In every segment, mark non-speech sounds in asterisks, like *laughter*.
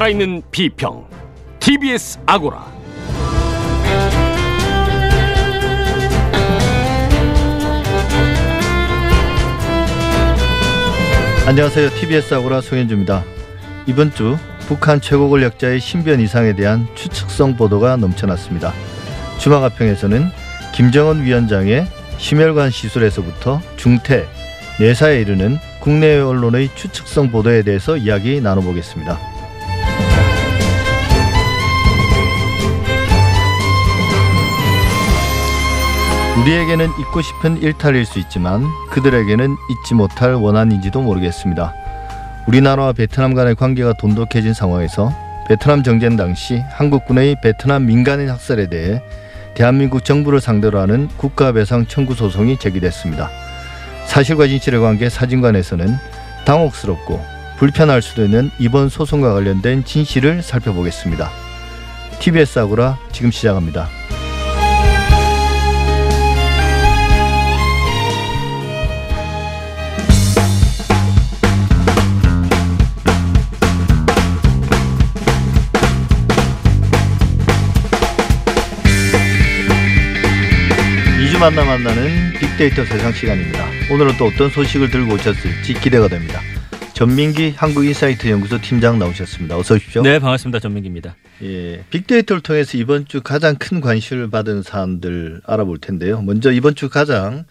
살아있는 비평 TBS 아고라 안녕하세요. TBS 아고라 송현주입니다. 이번 주 북한 최고 권력자의 신변 이상에 대한 추측성 보도가 넘쳐났습니다. 주마가평에서는 김정은 위원장의 심혈관 시술에서부터 중퇴, 내사에 이르는 국내 언론의 추측성 보도에 대해서 이야기 나눠보겠습니다. 우리에게는 잊고 싶은 일탈일 수 있지만 그들에게는 잊지 못할 원한인지도 모르겠습니다. 우리나라와 베트남 간의 관계가 돈독해진 상황에서 베트남 정전 당시 한국군의 베트남 민간인 학살에 대해 대한민국 정부를 상대로 하는 국가배상 청구 소송이 제기됐습니다. 사실과 진실의 관계 사진관에서는 당혹스럽고 불편할 수도 있는 이번 소송과 관련된 진실을 살펴보겠습니다. TBS 아고라 지금 시작합니다. 만나 만나는 빅데이터 세상 시간입니다. 오늘은 또 어떤 소식을 들고 오셨을지 기대가 됩니다. 전민기 한국인사이트 연구소 팀장 나오셨습니다. 어서 오십시오. 네, 반갑습니다. 전민기입니다. 예, 빅데이터를 통해서 이번 주 가장 큰 관심을 받은 사안들 알아볼 텐데요. 먼저 이번 주 가장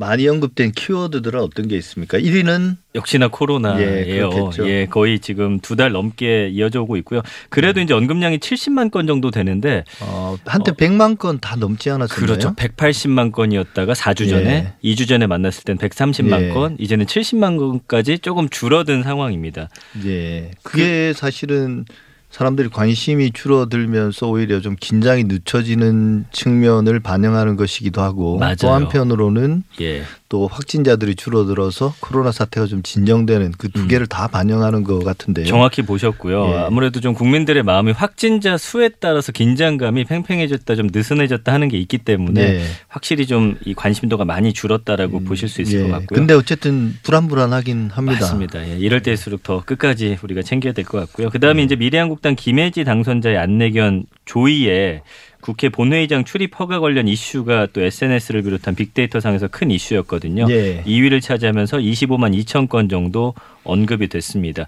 많이 언급된 키워드들은 어떤 게 있습니까? 1위는 역시나 코로나예요. 그렇겠죠. 예, 거의 지금 두 달 넘게 이어져 오고 있고요. 그래도 이제 언급량이 70만 건 정도 되는데 어, 한때 100만 건 다 넘지 않았었나요? 그렇죠. 180만 건이었다가 4주 전에 예. 2주 전에 만났을 땐 130만 예. 건, 이제는 70만 건까지 조금 줄어든 상황입니다. 예, 그게 사실은 사람들이 관심이 줄어들면서 오히려 좀 긴장이 늦춰지는 측면을 반영하는 것이기도 하고 맞아요. 또 한편으로는 예. 또 확진자들이 줄어들어서 코로나 사태가 좀 진정되는 그 두 개를 다 반영하는 것 같은데요. 음. 정확히 보셨고요. 예. 아무래도 좀 국민들의 마음이 확진자 수에 따라서 긴장감이 팽팽해졌다, 좀 느슨해졌다 하는 게 있기 때문에 네. 확실히 좀 이 관심도가 많이 줄었다라고 보실 수 있을 예. 것 같고요. 근데 어쨌든 불안불안하긴 합니다. 맞습니다. 예, 이럴 때일수록 더 끝까지 우리가 챙겨야 될 것 같고요. 그다음에 이제 미래한국 당 김혜지 당선자의 안내견 조의에 국회 본회의장 출입 허가 관련 이슈가 또 SNS를 비롯한 빅데이터 상에서 큰 이슈였거든요. 예. 2위를 차지하면서 25만 2천 건 정도 언급이 됐습니다.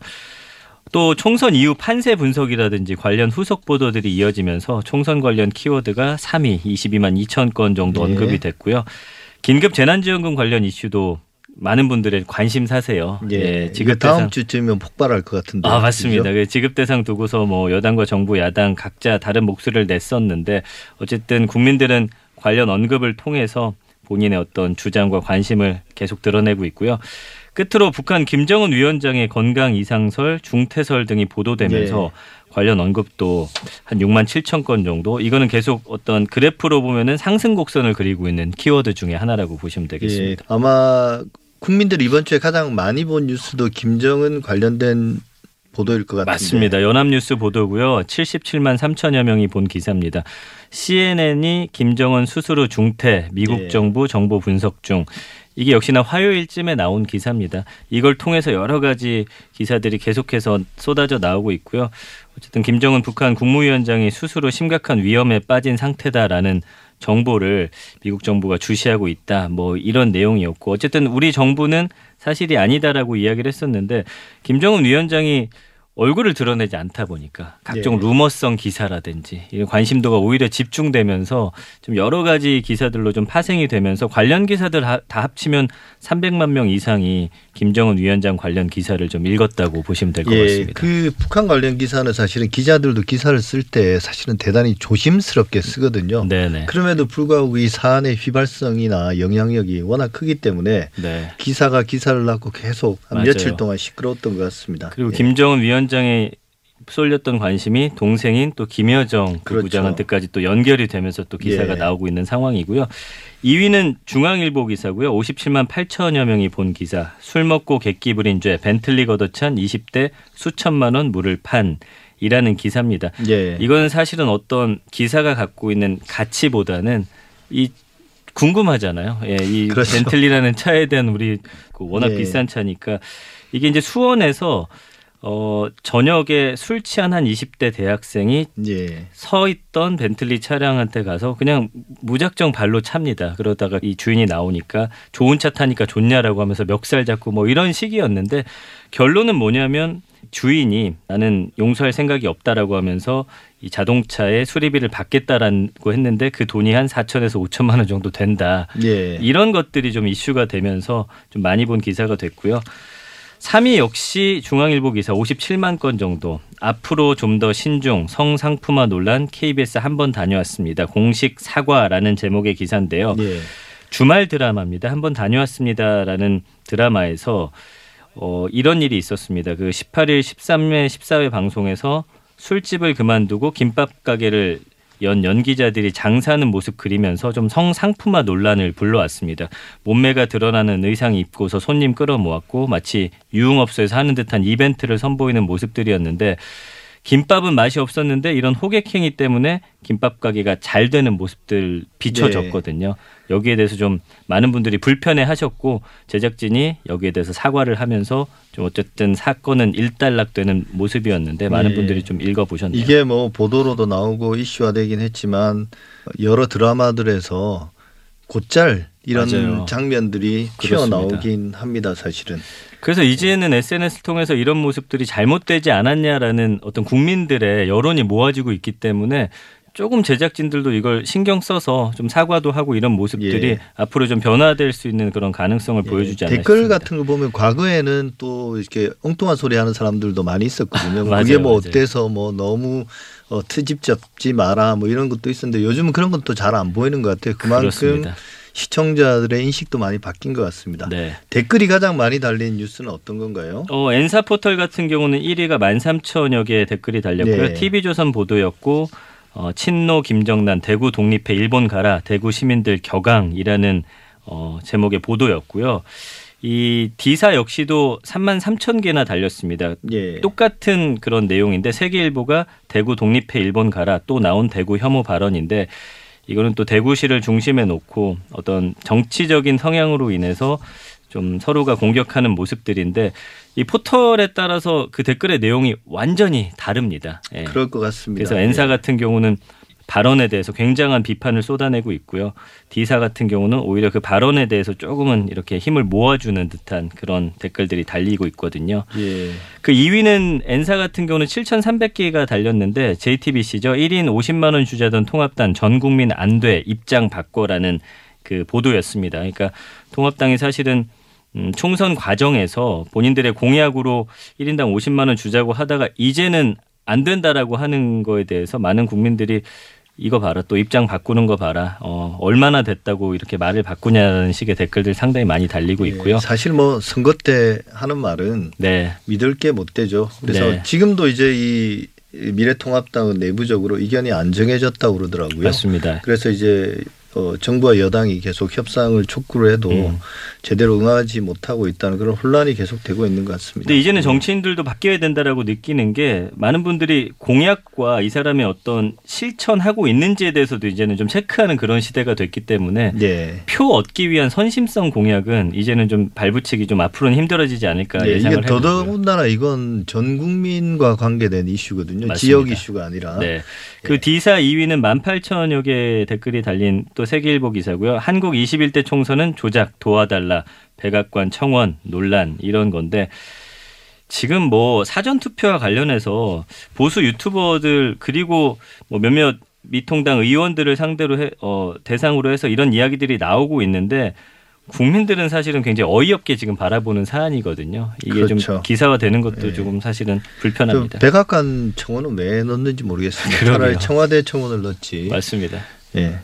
또 총선 이후 판세 분석이라든지 관련 후속 보도들이 이어지면서 총선 관련 키워드가 3위 22만 2천 건 정도 예. 언급이 됐고요. 긴급 재난지원금 관련 이슈도 많은 분들의 관심 사세요. 예. 이거 지급 다음 주쯤이면 폭발할 것 같은데. 아 맞습니다. 그죠? 그 지급 대상 두고서 뭐 여당과 정부, 야당 각자 다른 목소리를 냈었는데 어쨌든 국민들은 관련 언급을 통해서 본인의 어떤 주장과 관심을 계속 드러내고 있고요. 끝으로 북한 김정은 위원장의 건강 이상설, 중태설 등이 보도되면서 예. 관련 언급도 한 6만 7천 건 정도. 이거는 계속 어떤 그래프로 보면은 상승 곡선을 그리고 있는 키워드 중에 하나라고 보시면 예. 되겠습니다. 아마 국민들이 이번 주에 가장 많이 본 뉴스도 김정은 관련된 보도일 것 같은데. 맞습니다. 연합뉴스 보도고요. 77만 3천여 명이 본 기사입니다. CNN이 김정은 후 중퇴, 미국 예. 정부 정보 분석 중 이게 역시나 화요일쯤에 나온 기사입니다. 이걸 통해서 여러 가지 기사들이 계속해서 쏟아져 나오고 있고요. 어쨌든 김정은 북한 국무위원장이 후 심각한 위험에 빠진 상태다라는 정보를 미국 정부가 주시하고 있다. 뭐 이런 내용이었고 어쨌든 우리 정부는 사실이 아니다라고 이야기를 했었는데 김정은 위원장이 얼굴을 드러내지 않다 보니까 각종 예. 루머성 기사라든지 이런 관심도가 오히려 집중되면서 좀 여러 가지 기사들로 좀 파생이 되면서 관련 기사들 하- 다 합치면 300만 명 이상이 김정은 위원장 관련 기사를 좀 읽었다고 보시면 될것 예, 같습니다. 그 북한 관련 기사는 사실은 기자들도 기사를 쓸 때 사실은 대단히 조심스럽게 쓰거든요. 네네. 그럼에도 불구하고 이 사안의 휘발성이나 영향력이 워낙 크기 때문에 네. 기사가 기사를 낳고 계속. 며칠 동안 시끄러웠던 것 같습니다. 그리고 예. 김정은 위원장의 쏠렸던 관심이 동생인 또 김여정 그렇죠. 부부장한테까지 또 연결이 되면서 또 기사가 예. 나오고 있는 상황이고요. 2위는 중앙일보 기사고요. 57만 8천여 명이 본 기사. 술 먹고 객기 부린 죄 벤틀리 걷어찬 20대 수천만 원 물을 판 이라는 기사입니다. 예. 이거는 사실은 어떤 기사가 갖고 있는 가치보다는 이 궁금하잖아요. 예, 이 *laughs* 그렇죠. 벤틀리라는 차에 대한 우리 그 워낙 예. 비싼 차니까 이게 이제 수원에서 어, 저녁에 술 취한 한 20대 대학생이 예. 서 있던 벤틀리 차량한테 가서 그냥 무작정 발로 찹니다. 그러다가 이 주인이 나오니까 좋은 차 타니까 좋냐라고 하면서 멱살 잡고 뭐 이런 식이었는데 결론은 뭐냐면 주인이 나는 용서할 생각이 없다라고 하면서 이 자동차의 수리비를 받겠다라고 했는데 그 돈이 한 4천에서 5천만 원 정도 된다. 예. 이런 것들이 좀 이슈가 되면서 좀 많이 본 기사가 됐고요. 3위 역시 중앙일보 기사 57만 건 정도. 앞으로 좀 더 신중 성상품화 논란 KBS 한 번 다녀왔습니다. 공식 사과라는 제목의 기사인데요. 예. 주말 드라마입니다. 한 번 다녀왔습니다라는 드라마에서 어, 이런 일이 있었습니다. 그 18일, 13회, 14회 방송에서 술집을 그만두고 김밥 가게를 연 연기자들이 장사하는 모습 그리면서 좀 성상품화 논란을 불러왔습니다. 몸매가 드러나는 의상 입고서 손님 끌어모았고 마치 유흥업소에서 하는 듯한 이벤트를 선보이는 모습들이었는데 김밥은 맛이 없었는데 이런 호객행위 때문에 김밥 가게가 잘 되는 모습들 비춰졌거든요. 여기에 대해서 좀 많은 분들이 불편해 하셨고 제작진이 여기에 대해서 사과를 하면서 좀 어쨌든 사건은 일단락되는 모습이었는데 많은 네. 분들이 좀 읽어 보셨네요. 이게 뭐 보도로도 나오고 이슈화되긴 했지만 여러 드라마들에서 곧잘 이런 맞아요. 장면들이. 튀어나오긴 합니다, 사실은. 그래서 이제는 SNS를 통해서 이런 모습들이 잘못되지 않았냐라는 어떤 국민들의 여론이 모아지고 있기 때문에 조금 제작진들도 이걸 신경 써서 좀 사과도 하고 이런 모습들이 예. 앞으로 좀 변화될 수 있는 그런 가능성을 보여주지 않나 댓글 싶습니다. 같은 거 보면 과거에는 또 이렇게 엉뚱한 소리 하는 사람들도 많이 있었거든요. *laughs* 맞아요, 그게 뭐 맞아요. 어때서 뭐 너무 어, 트집 잡지 마라 뭐 이런 것도 있었는데 요즘은 그런 것도 잘 안 보이는 것 같아요. 그만큼 그렇습니다. 시청자들의 인식도 많이 바뀐 것 같습니다. 네. 댓글이 가장 많이 달린 뉴스는 어떤 건가요? 어, 엔사 포털 같은 경우는 1위가 13,000여 개의 댓글이 달렸고요. 네. TV조선 보도였고 어, 친노 김정난 대구 독립해 일본 가라 대구 시민들 격앙이라는 어, 제목의 보도였고요. 이 디사 역시도 3만 3천 개나 달렸습니다. 예. 똑같은 그런 내용인데 세계일보가 대구 독립해 일본 가라 또 나온 대구 혐오 발언인데 이거는 또 대구시를 중심에 놓고 어떤 정치적인 성향으로 인해서 좀 서로가 공격하는 모습들인데 이 포털에 따라서 그 댓글의 내용이 완전히 다릅니다. 예. 그럴 것 같습니다. 그래서 엔사 예. 같은 경우는 발언에 대해서 굉장한 비판을 쏟아내고 있고요. 디사 같은 경우는 오히려 그 발언에 대해서 조금은 이렇게 힘을 모아주는 듯한 그런 댓글들이 달리고 있거든요. 예. 그 2위는 엔사 같은 경우는 7,300개가 달렸는데 JTBC죠. 1인 50만 원 주자던 통합당 전 국민 안 돼 입장 바꿔라는 그 보도였습니다. 그러니까 통합당이 사실은 음, 총선 과정에서 본인들의 공약으로 1인당 50만 원 주자고 하다가 이제는 안 된다라고 하는 거에 대해서 많은 국민들이 이거 봐라 또 입장 바꾸는 거 봐라 어, 얼마나 됐다고 이렇게 말을 바꾸냐는 식의 댓글들 상당히 많이 달리고 있고요. 예. 사실 뭐 선거 때 하는 말은 네, 믿을 게 못 되죠. 그래서 네. 지금도 이제 이 미래통합당은 내부적으로 의견이 안 정해졌다고 그러더라고요. 맞습니다. 그래서 이제 어, 정부와 여당이 계속 협상을 촉구를 해도 음. 제대로 응하지 못하고 있다는 그런 혼란이 계속되고 있는 것 같습니다. 근데 이제는 정치인들도 바뀌어야 된다라고 느끼는 게 많은 분들이 공약과 이 사람의 어떤 실천하고 있는지에 대해서도 이제는 좀 체크하는 그런 시대가 됐기 때문에 네. 표 얻기 위한 선심성 공약은 이제는 좀 발붙이기 좀 앞으로는 힘들어지지 않을까 네, 이게 예상을 해보고요. 더더군다나 이건 전 국민과 관계된 이슈거든요. 맞습니다. 지역 이슈가 아니라. 네. 그 디사 2위는 18,000여 개의 댓글이 달린 또 세계일보 기사고요. 한국 21대 총선은 조작 도와달라 백악관 청원 논란 이런 건데 지금 뭐 사전 투표와 관련해서 보수 유튜버들 그리고 뭐 몇몇 미통당 의원들을 상대로 해, 어, 대상으로 해서 이런 이야기들이 나오고 있는데 국민들은 사실은 굉장히 어이없게 지금 바라보는 사안이거든요. 이게 좀 그렇죠. 기사화되는 것도 네. 조금 사실은 저 불편합니다. 백악관 청원은 왜 넣는지 모르겠습니다. 그러게요. 차라리 청와대 청원을 넣지. 맞습니다. 예.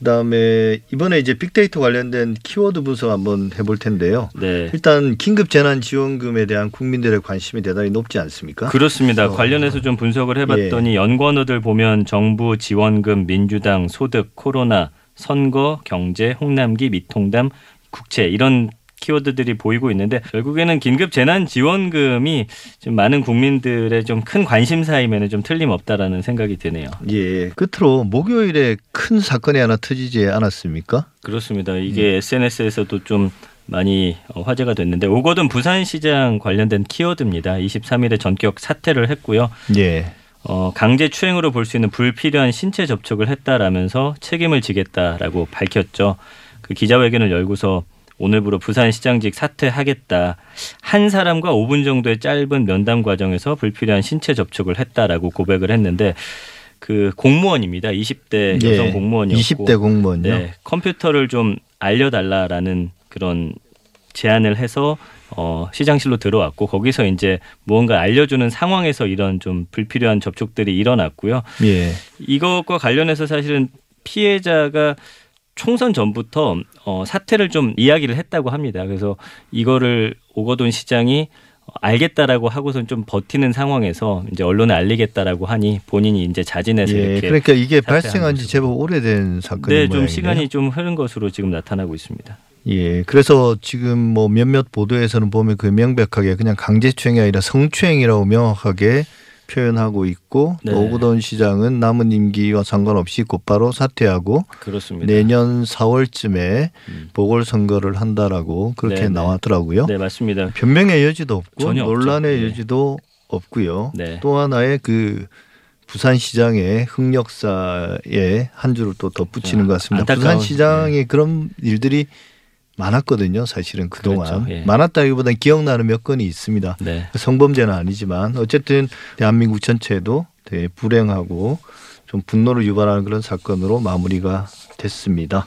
그다음에 이번에 이제 빅데이터 관련된 키워드 분석 한번 해볼 텐데요. 네. 일단 긴급 재난 지원금에 대한 국민들의 관심이 대단히 높지 않습니까? 그렇습니다. 어. 관련해서 좀 분석을 예. 해봤더니 연관어들 보면 정부 지원금, 민주당, 소득, 코로나, 선거, 경제, 홍남기, 미통담, 국채 이런 키워드들이 보이고 있는데 결국에는 긴급 재난 지원금이 좀 많은 국민들의 좀 큰 관심사임에는 좀 틀림없다라는 생각이 드네요. 예. 끝으로 목요일에 큰 사건이 하나 터지지 않았습니까? 그렇습니다. 이게 SNS에서도 좀 많이 어, 화제가 됐는데 오거돈 부산시장 관련된 키워드입니다. 23일에 전격 사퇴를 했고요. 예. 어, 강제 추행으로 볼 수 있는 불필요한 신체 접촉을 했다라면서 책임을 지겠다라고 밝혔죠. 그 기자회견을 열고서 오늘부로 부산시장직 사퇴하겠다. 한 사람과 5분 정도의 짧은 면담 과정에서 불필요한 신체 접촉을 했다라고 고백을 했는데 그 공무원입니다. 20대 여성 예. 공무원이었고 20대 공무원요. 네, 컴퓨터를 좀 알려달라라는 그런 제안을 해서 어, 시장실로 들어왔고 거기서 이제 무언가 알려주는 상황에서 이런 좀 불필요한 접촉들이 일어났고요. 예. 이것과 관련해서 사실은 피해자가 총선 전부터 어, 사퇴를 좀 이야기를 했다고 합니다. 그래서 이거를 오거돈 시장이 알겠다라고 하고선 좀 버티는 상황에서 이제 언론에 알리겠다라고 하니 본인이 이제 자진해서 예. 이렇게 그러니까 이게 발생한 지. 제법 오래된 사건인 네, 좀 모양이네요. 시간이 좀 흐른 것으로 지금 나타나고 있습니다. 예, 그래서 지금 뭐 몇몇 보도에서는 보면 그 명백하게 그냥 강제추행이 아니라 성추행이라고 명확하게 표현하고 있고 네. 또 오구돈 시장은 남은 임기와 상관없이 곧바로 사퇴하고 그렇습니다. 내년 4월쯤에 음. 보궐선거를 한다라고 그렇게 네, 네. 나왔더라고요. 네, 맞습니다. 변명의 여지도 없고. 논란의 예. 여지도 없고요. 네. 또 하나의 그 부산시장의 흑역사에 한 줄을 또 덧붙이는 아, 것 같습니다. 안타까운, 부산시장에 그런 일들이 많았거든요. 사실은 그동안 그렇죠. 예. 많았다기보다는 기억나는 몇 건이 있습니다. 네. 성범죄는 아니지만 어쨌든 대한민국 전체도 되게 불행하고 좀 분노를 유발하는 그런 사건으로 마무리가 됐습니다.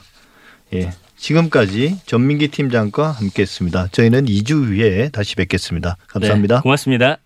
예. 지금까지 전민기 팀장과 함께했습니다. 저희는 2주 후에 다시 뵙겠습니다. 감사합니다. 네, 고맙습니다.